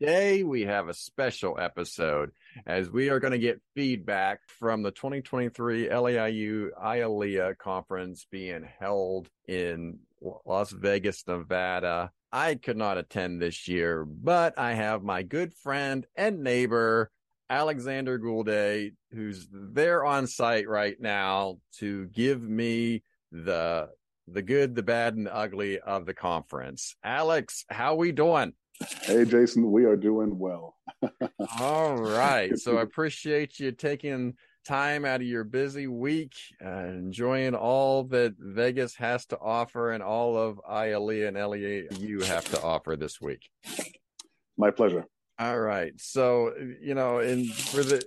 Today, we have a special episode as we are going to get feedback from the 2023 LEIU IALEIA conference being held in Las Vegas, Nevada. I could not attend this year, but I have my good friend and neighbor, Alexander Gulde, who's there on site right now to give me the the good, the bad, and the ugly of the conference. Alex, how we doing? Hey, Jason, we are doing well. All right. So I appreciate you taking time out of your busy week, uh, enjoying all that Vegas has to offer and all of IALEIA and LEIU you have to offer this week. My pleasure. All right. So, you know, and for the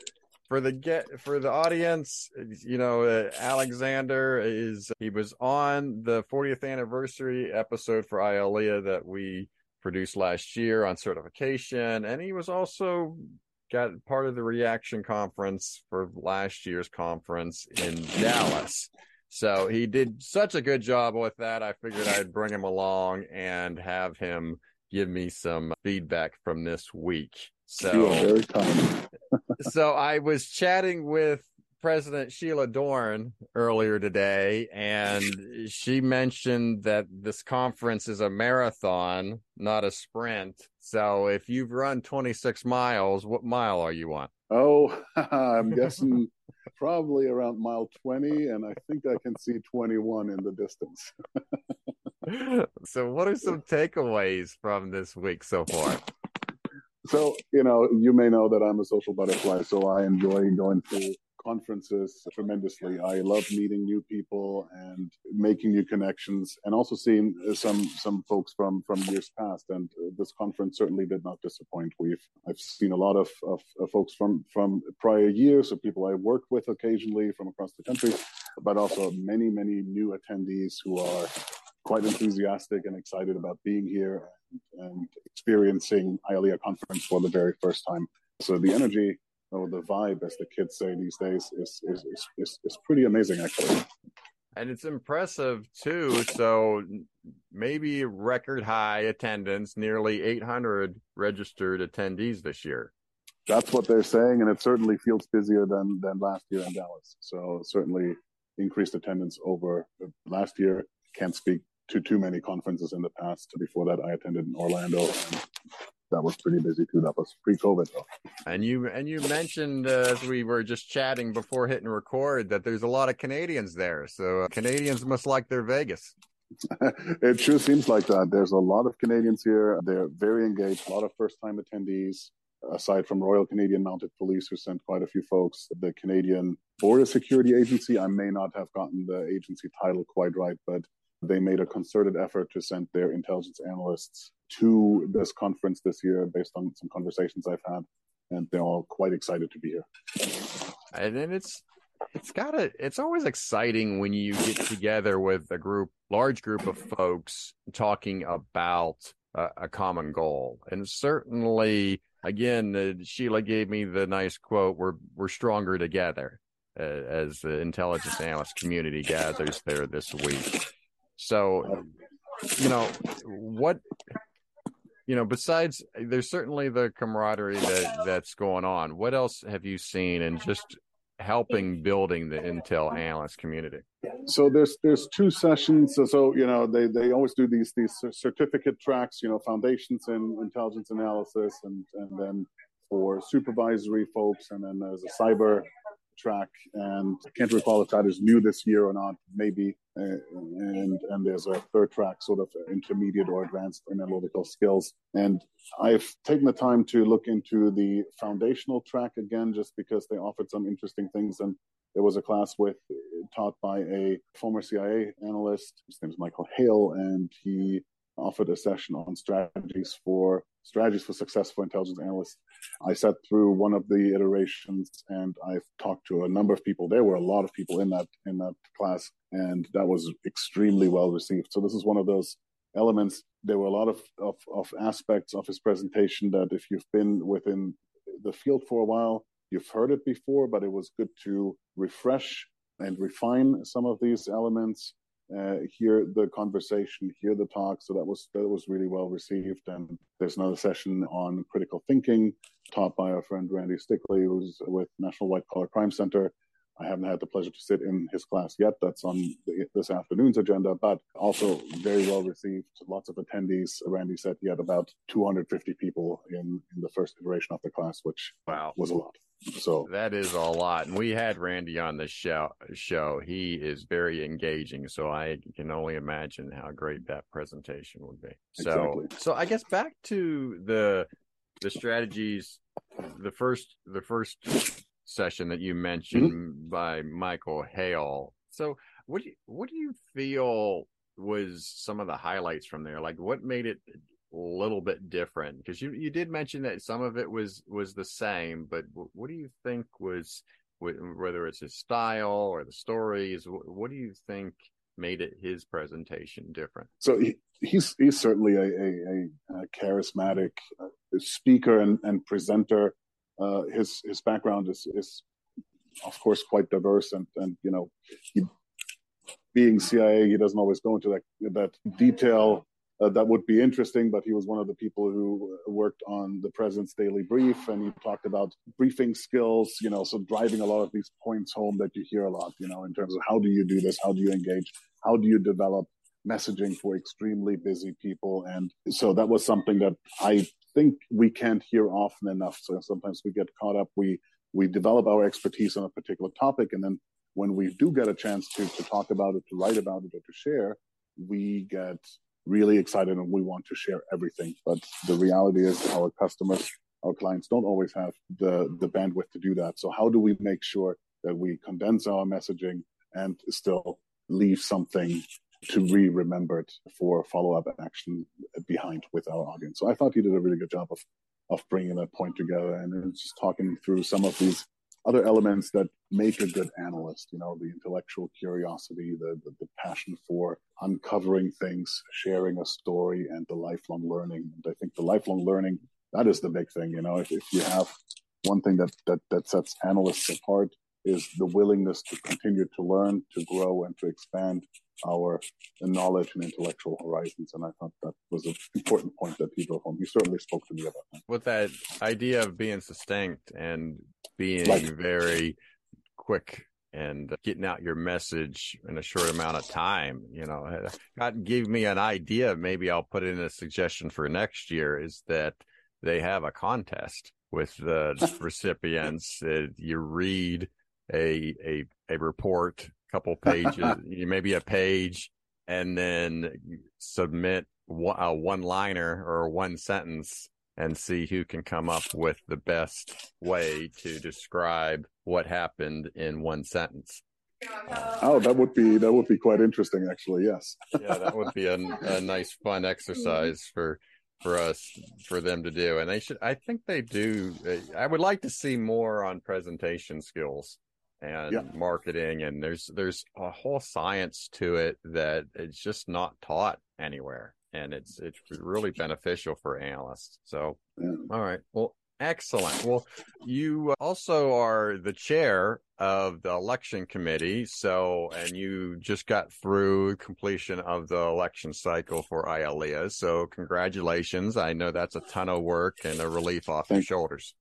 for the get for the audience, you know, uh, Alexander is he was on the 40th anniversary episode for IALEIA that we produced last year on certification, and he was also got part of the reaction conference for last year's conference in Dallas. So he did such a good job with that. I figured I'd bring him along and have him give me some feedback from this week. So, so I was chatting with President Shelagh Dorn earlier today, and she mentioned that this conference is a marathon, not a sprint. So if you've run 26 miles, what mile are you on? Oh, I'm guessing probably around mile 20, and I think I can see 21 in the distance. so, what are some takeaways from this week so far? So, you know, you may know that I'm a social butterfly, so I enjoy going to conferences tremendously. I love meeting new people and making new connections, and also seeing some some folks from from years past. And this conference certainly did not disappoint. We've I've seen a lot of, of, of folks from from prior years, or people I worked with occasionally from across the country, but also many many new attendees who are quite enthusiastic and excited about being here and, and experiencing IALEIA conference for the very first time. So the energy or the vibe, as the kids say these days, is is is is, is pretty amazing actually. And it's impressive too. So maybe record high attendance, nearly 800 registered attendees this year. That's what they're saying, and it certainly feels busier than than last year in Dallas. So certainly increased attendance over last year. Can't speak to too many conferences in the past. Before that, I attended in Orlando, and that was pretty busy too. That was pre-COVID though. And you and you mentioned uh, as we were just chatting before hitting record that there's a lot of Canadians there. So uh, Canadians must like their Vegas. it sure seems like that. There's a lot of Canadians here. They're very engaged. A lot of first-time attendees. Aside from Royal Canadian Mounted Police, who sent quite a few folks, the Canadian Border Security Agency. I may not have gotten the agency title quite right, but they made a concerted effort to send their intelligence analysts to this conference this year based on some conversations I've had, and they're all quite excited to be here. And then it's it's got it's always exciting when you get together with a group large group of folks talking about a, a common goal and certainly again uh, Shelagh gave me the nice quote we're we're stronger together uh, as the intelligence analyst community gathers there this week so you know what you know, besides there's certainly the camaraderie that that's going on. What else have you seen and uh-huh. just helping building the Intel analyst community? So there's there's two sessions. So, so you know they they always do these these certificate tracks. You know, foundations in intelligence analysis, and and then for supervisory folks, and then there's a cyber track, and I can't recall if that is new this year or not. Maybe, uh, and and there's a third track, sort of intermediate or advanced analytical skills. And I've taken the time to look into the foundational track again, just because they offered some interesting things. And there was a class with taught by a former CIA analyst. His name is Michael Hale, and he Uh, offered a session on strategies for strategies for successful intelligence analysts. I sat through one of the iterations and I've talked to a number of people. There were a lot of people in that in that class, and that was extremely well received. So this is one of those elements. There were a lot of, of, of aspects of his presentation that if you've been within the field for a while, you've heard it before, but it was good to refresh and refine some of these elements uh, hear the conversation, hear the talk. So that was that was really well received. And there's another session on critical thinking, taught by our friend Randy Stickley, who's with National White Collar Crime Center. I haven't had the pleasure to sit in his class yet. That's on the, this afternoon's agenda, but also very well received. Lots of attendees. Randy said he had about 250 people in, in the first iteration of the class, which wow. was a lot. So that is a lot. And we had Randy on the show show. He is very engaging. So I can only imagine how great that presentation would be. So exactly. so I guess back to the the strategies the first the first session that you mentioned mm-hmm. by Michael Hale. So what do you, what do you feel was some of the highlights from there? Like what made it little bit different? Because you you did mention that some of it was was the same, but what do you think was whether it's his style or the stories? What do you think made it his presentation different? So he, he's he's certainly a, a, a charismatic uh, speaker and, and presenter uh, his his background is is of course quite diverse, and and you know, he, being CIA, he doesn't always go into that that detail. Uh, that would be interesting, but he was one of the people who worked on the president's daily brief, and he talked about briefing skills. You know, so driving a lot of these points home that you hear a lot. You know, in terms of how do you do this, how do you engage, how do you develop messaging for extremely busy people, and so that was something that I think we can't hear often enough. So sometimes we get caught up. We we develop our expertise on a particular topic, and then when we do get a chance to to talk about it, to write about it, or to share, we get really excited and we want to share everything. But the reality is, our customers, our clients, don't always have the the bandwidth to do that. So how do we make sure that we condense our messaging and still leave something to be remembered for follow-up action behind with our audience. So I thought you did a really good job of of bringing that point together and just talking through some of these other elements that make a good analyst. You know, the intellectual curiosity, the, the, the passion for uncovering things, sharing a story, and the lifelong learning. And I think the lifelong learning that is the big thing. You know, if, if you have one thing that that that sets analysts apart is the willingness to continue to learn, to grow, and to expand our knowledge and intellectual horizons. And I thought that was an important point that he drove home. He certainly spoke to me about that. With that idea of being succinct and being like, very quick and getting out your message in a short amount of time, you know, uh, God gave me an idea. Maybe I'll put in a suggestion for next year is that they have a contest with the recipients. Uh, you read a, a, a report couple pages, maybe a page, and then submit a one liner or one sentence and see who can come up with the best way to describe what happened in one sentence. Oh, that would be that would be quite interesting, actually. Yes. yeah, that would be a, a nice, fun exercise for for us for them to do, and they should. I think they do. Uh, I would like to see more on presentation skills and yeah. marketing and there's there's a whole science to it that it's just not taught anywhere and it's it's really beneficial for analysts so. Mm. All right well excellent. Well you also are the chair of the election committee so and you just got through completion of the election cycle for IALEIA so congratulations. I know that's a ton of work and a relief off Thank, your shoulders.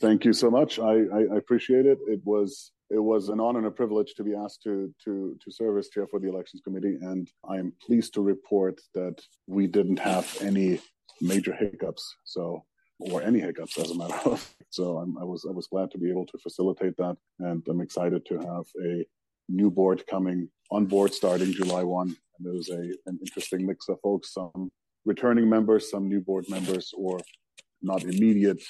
Thank you so much. I, I, I appreciate it. It was it was an honor and a privilege to be asked to to to serve as chair for the elections committee, and I am pleased to report that we didn't have any major hiccups. So or any hiccups as a matter of so I'm, i was I was glad to be able to facilitate that, and I'm excited to have a new board coming on board starting July one. And there's a an interesting mix of folks, some returning members, some new board members, or not immediate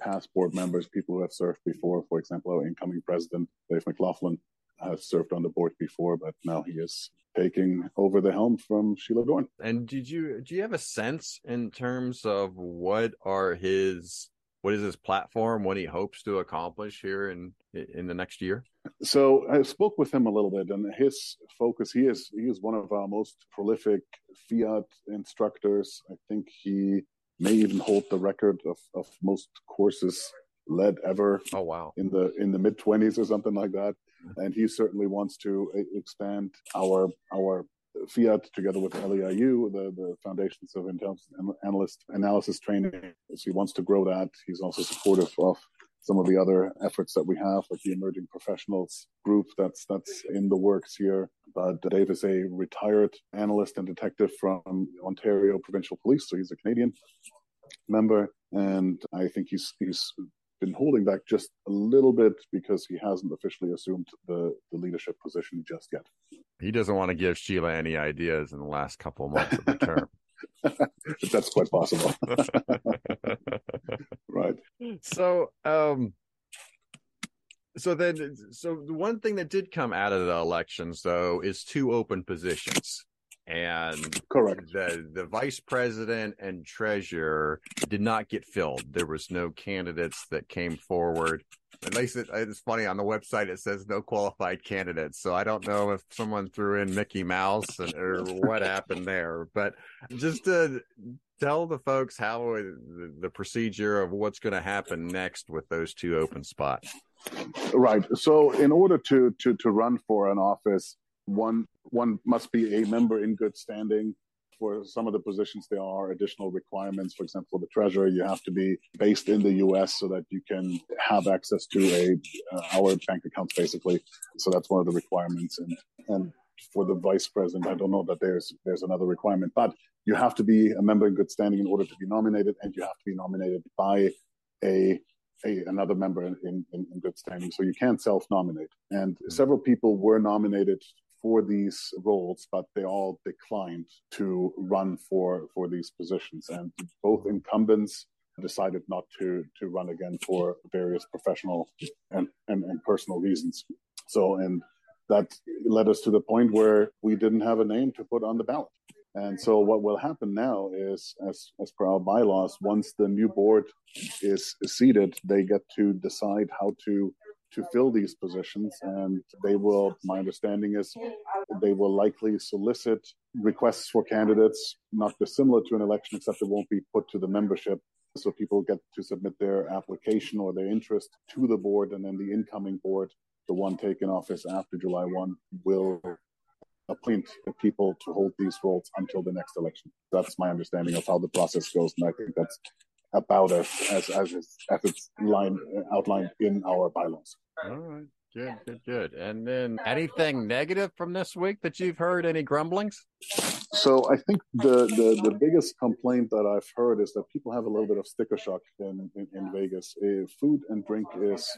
past board members, people who have served before, for example, our incoming president, Dave McLaughlin, has served on the board before, but now he is taking over the helm from Shelagh Dorn. And did you do you have a sense in terms of what are his what is his platform, what he hopes to accomplish here in in the next year? So I spoke with him a little bit, and his focus he is he is one of our most prolific FIAT instructors. I think he may even hold the record of, of most courses led ever. Oh wow! In the in the mid twenties or something like that, mm-hmm. and he certainly wants to uh, expand our our FIAT together with LEIU, the, the Foundations of Intelligence Analyst Analysis Training. So he wants to grow that. He's also supportive of some of the other efforts that we have, like the Emerging Professionals group that's that's in the works here. But Dave is a retired analyst and detective from Ontario Provincial Police, so he's a Canadian member, and I think he's he's been holding back just a little bit because he hasn't officially assumed the, the leadership position just yet. He doesn't want to give Shelagh any ideas in the last couple of months of the term. That's quite possible. right. So, um, so then, so the one thing that did come out of the elections, though, is two open positions. And correct. the the vice president and treasurer did not get filled. There was no candidates that came forward. At least it, it's funny on the website it says no qualified candidates. So i don't know if someone threw in mickey mouse and, or what happened there. But just to tell the folks how the, the procedure of what's going to happen next with those two open spots right so in order to to to run for an office one one must be a member in good standing. For some of the positions, there are additional requirements. For example, the treasurer, you have to be based in the U.S. so that you can have access to a uh, our bank accounts, basically. So that's one of the requirements. And and for the vice president, I don't know that there's there's another requirement, but you have to be a member in good standing in order to be nominated, and you have to be nominated by a a, another member in, in, in, good standing. So you can't self nominate. And mm-hmm. several people were nominated for these roles, but they all declined to run for for these positions, and both mm-hmm. incumbents decided not to to run again for various professional and, and, and personal reasons. So, and that led us to the point where we didn't have a name to put on the ballot. And so what will happen now is, as, as per our bylaws, once the new board is, seated, they get to decide how to to fill these positions. And they will, my understanding is, they will likely solicit requests for candidates, not dissimilar to an election, except it won't be put to the membership. So people get to submit their application or their interest to the board, and then the incoming board, the one taken office after July 1, will appoint the people to hold these roles until the next election. That's my understanding of how the process goes, and I think that's about as as as it's, as it's line, outlined in our bylaws. All right. Good, good, good. And then anything negative from this week that you've heard? Any grumblings? So I think the, the, the biggest complaint that I've heard is that people have a little bit of sticker shock in, in, in Vegas. Uh, food and drink is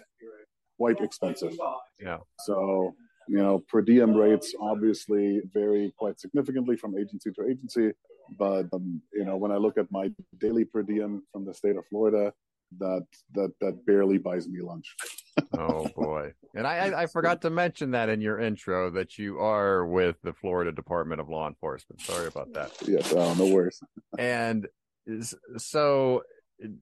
quite expensive. Yeah. So, you know, per diem rates obviously vary quite significantly from agency to agency. But, um, you know, when I look at my daily per diem from the state of Florida, that that that barely buys me lunch. oh boy! And I, I forgot to mention that in your intro that you are with the Florida Department of Law Enforcement. Sorry about that. Yes, oh, no worries. and so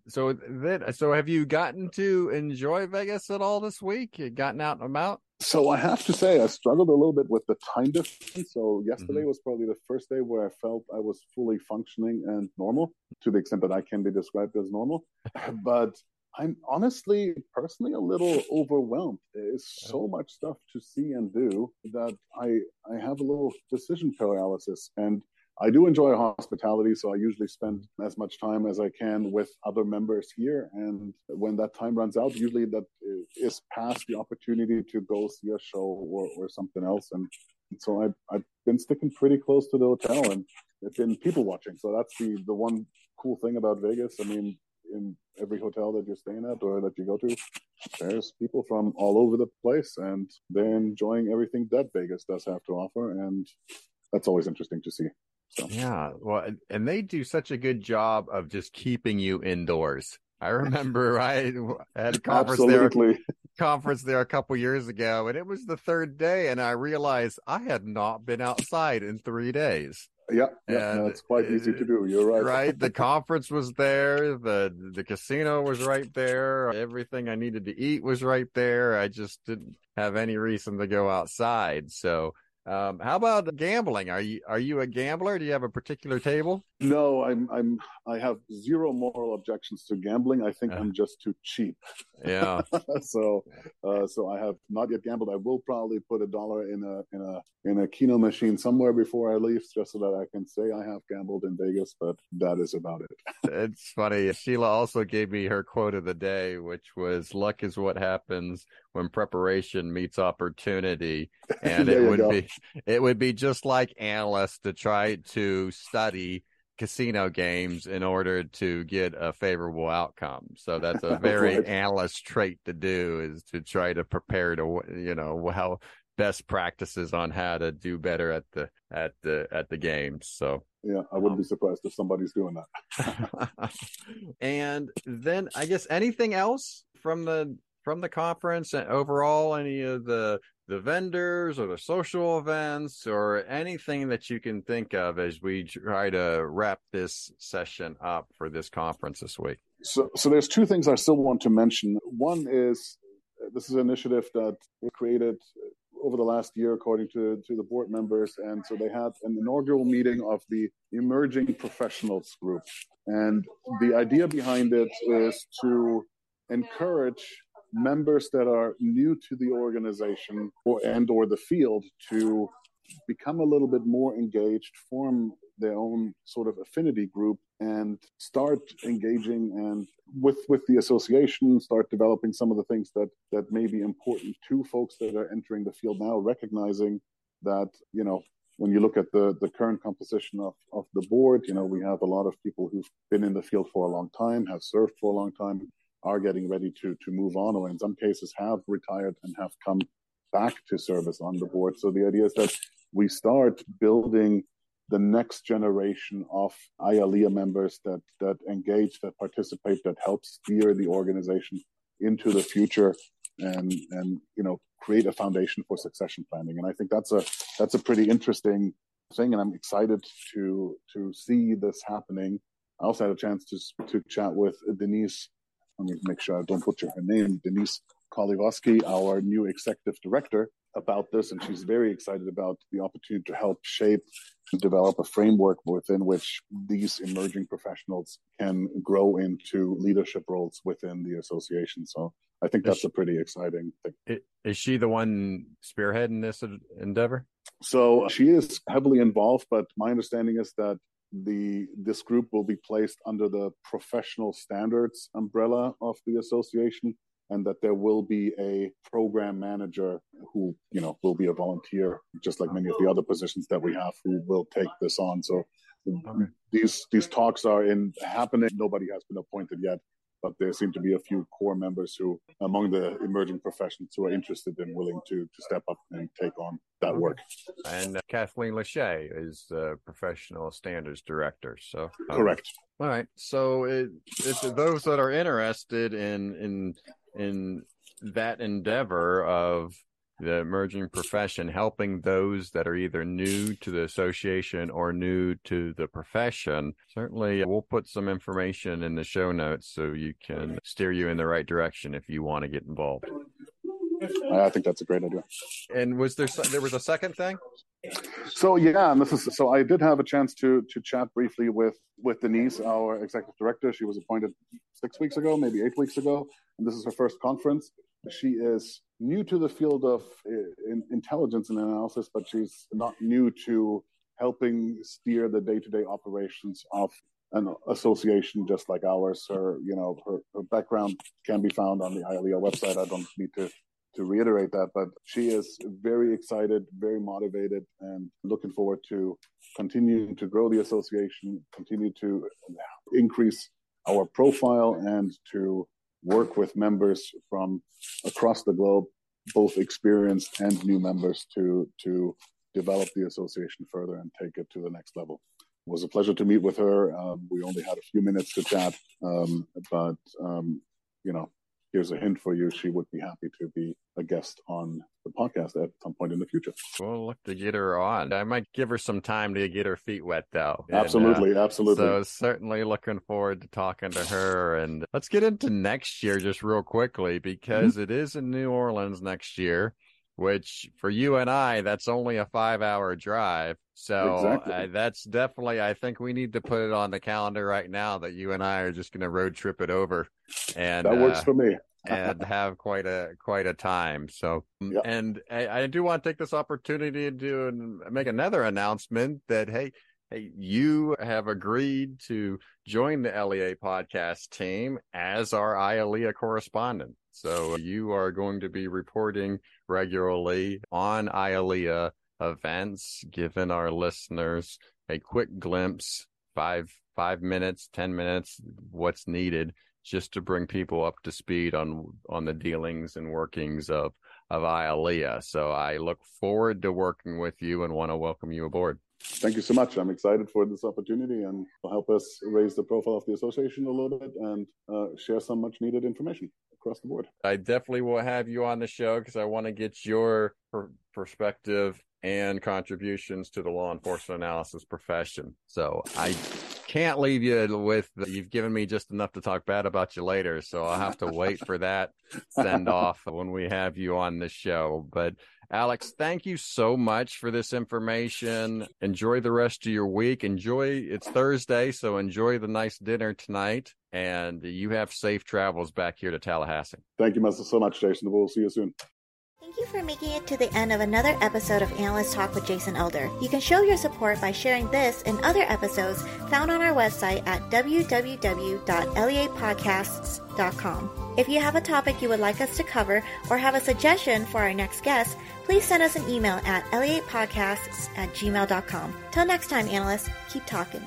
so then so have you gotten to enjoy Vegas at all this week? You gotten out and about? So I have to say I struggled a little bit with the time difference. So yesterday mm-hmm. was probably the first day where I felt I was fully functioning and normal to the extent that I can be described as normal. but I'm honestly personally a little overwhelmed. There's so much stuff to see and do that I I have a little decision paralysis and I do enjoy hospitality, so I usually spend as much time as I can with other members here. And when that time runs out, usually that is past the opportunity to go see a show or, or something else. And so I've, I've been sticking pretty close to the hotel and it's been people watching. So that's the, the one cool thing about Vegas. I mean, in every hotel that you're staying at or that you go to, there's people from all over the place and they're enjoying everything that Vegas does have to offer. And that's always interesting to see. So. Yeah, well, and they do such a good job of just keeping you indoors. I remember I had a conference Absolutely. there conference there a couple years ago, and it was the third day, and I realized I had not been outside in three days. Yeah, yeah, and, that's quite easy to do. You're right. Right. The conference was there. The the casino was right there. Everything I needed to eat was right there. I just didn't have any reason to go outside. So um, how about gambling? Are you are you a gambler? Do you have a particular table? No, I'm I'm I have zero moral objections to gambling. I think uh, I'm just too cheap. Yeah. so uh, so I have not yet gambled. I will probably put a dollar in a in a in a keno machine somewhere before I leave, just so that I can say I have gambled in Vegas. But that is about it. it's funny. Shelagh also gave me her quote of the day, which was "Luck is what happens when preparation meets opportunity," and it would go. be it would be just like analysts to try to study casino games in order to get a favorable outcome. So that's a very right. analyst trait to do is to try to prepare to you know how best practices on how to do better at the at the at the games. So yeah, I wouldn't um, be surprised if somebody's doing that. and then I guess anything else from the from the conference and overall any of the the vendors or the social events or anything that you can think of as we try to wrap this session up for this conference this week? So, so there's two things I still want to mention. One is this is an initiative that we created over the last year, according to, to the board members. And so they had an inaugural meeting of the Emerging Professionals Group. And the idea behind it is to encourage members that are new to the organization or and or the field to become a little bit more engaged, form their own sort of affinity group and start engaging and with with the association start developing some of the things that that may be important to folks that are entering the field now recognizing that you know when you look at the the current composition of of the board you know we have a lot of people who've been in the field for a long time have served for a long time are getting ready to to move on, or in some cases have retired and have come back to service on the board. So the idea is that we start building the next generation of IALEIA members that that engage, that participate, that help steer the organization into the future, and and you know create a foundation for succession planning. And I think that's a that's a pretty interesting thing, and I'm excited to to see this happening. I also had a chance to to chat with Denise let me make sure I don't butcher her name, Denise Kolivoski, our new executive director, about this. And she's very excited about the opportunity to help shape and develop a framework within which these emerging professionals can grow into leadership roles within the association. So I think that's a pretty exciting thing. Is she the one spearheading this endeavor? So she is heavily involved, but my understanding is that the this group will be placed under the professional standards umbrella of the association and that there will be a program manager who you know will be a volunteer just like many of the other positions that we have who will take this on. So okay. these these talks are in happening. Nobody has been appointed yet but there seem to be a few core members who, among the emerging professions, who are interested and willing to to step up and take on that work. And uh, Kathleen Lachey is the professional standards director. So um, correct. All right. So it, those that are interested in in in that endeavor of the emerging profession, helping those that are either new to the association or new to the profession. Certainly, uh, we'll put some information in the show notes so you can steer you in the right direction if you want to get involved. I think that's a great idea. And was there there was a second thing? So yeah, and this is so I did have a chance to to chat briefly with with Denise, our executive director. She was appointed six weeks ago, maybe eight weeks ago, and this is her first conference. She is new to the field of uh, intelligence and analysis, but she's not new to helping steer the day-to-day operations of an association just like ours. Her, you know, her, her background can be found on the IALEIA website. I don't need to to reiterate that, but she is very excited, very motivated, and looking forward to continuing to grow the association, continue to increase our profile, and to work with members from across the globe, both experienced and new members, to to develop the association further and take it to the next level. It was a pleasure to meet with her. Um, we only had a few minutes to chat, um, but um, you know, here's a hint for you. She would be happy to be a guest on the podcast at some point in the future. We'll look to get her on. I might give her some time to get her feet wet, though. Absolutely, and, uh, absolutely. So certainly looking forward to talking to her. And let's get into next year just real quickly because mm-hmm. it is in New Orleans next year. Which for you and I, that's only a five hour drive. So exactly. uh, that's definitely, I think we need to put it on the calendar right now that you and I are just going to road trip it over. And that works uh, for me and have quite a quite a time. So, yep. and I, I, do want to take this opportunity to make another announcement that hey, hey, you have agreed to join the LEA podcast team as our IALEIA correspondent. So uh, you are going to be reporting regularly on IALEIA events, giving our listeners a quick glimpse, five five minutes, ten minutes, what's needed just to bring people up to speed on on the dealings and workings of of IALEIA. So I look forward to working with you and want to welcome you aboard. Thank you so much. I'm excited for this opportunity and will help us raise the profile of the association a little bit and uh, share some much needed information across the board. I definitely will have you on the show because I want to get your per- perspective and contributions to the law enforcement analysis profession. So I can't leave you with you've given me just enough to talk bad about you later. So I'll have to wait for that send off when we have you on the show. But Alex, thank you so much for this information. Enjoy the rest of your week. Enjoy it's Thursday, so enjoy the nice dinner tonight. And you have safe travels back here to Tallahassee. Thank you Mr. so much, Jason. We'll see you soon. Thank you for making it to the end of another episode of Analyst Talk with Jason Elder. You can show your support by sharing this and other episodes found on our website at www.leapodcasts.com. If you have a topic you would like us to cover or have a suggestion for our next guest, please send us an email at leapodcasts at gmail.com. Till next time, analysts, keep talking.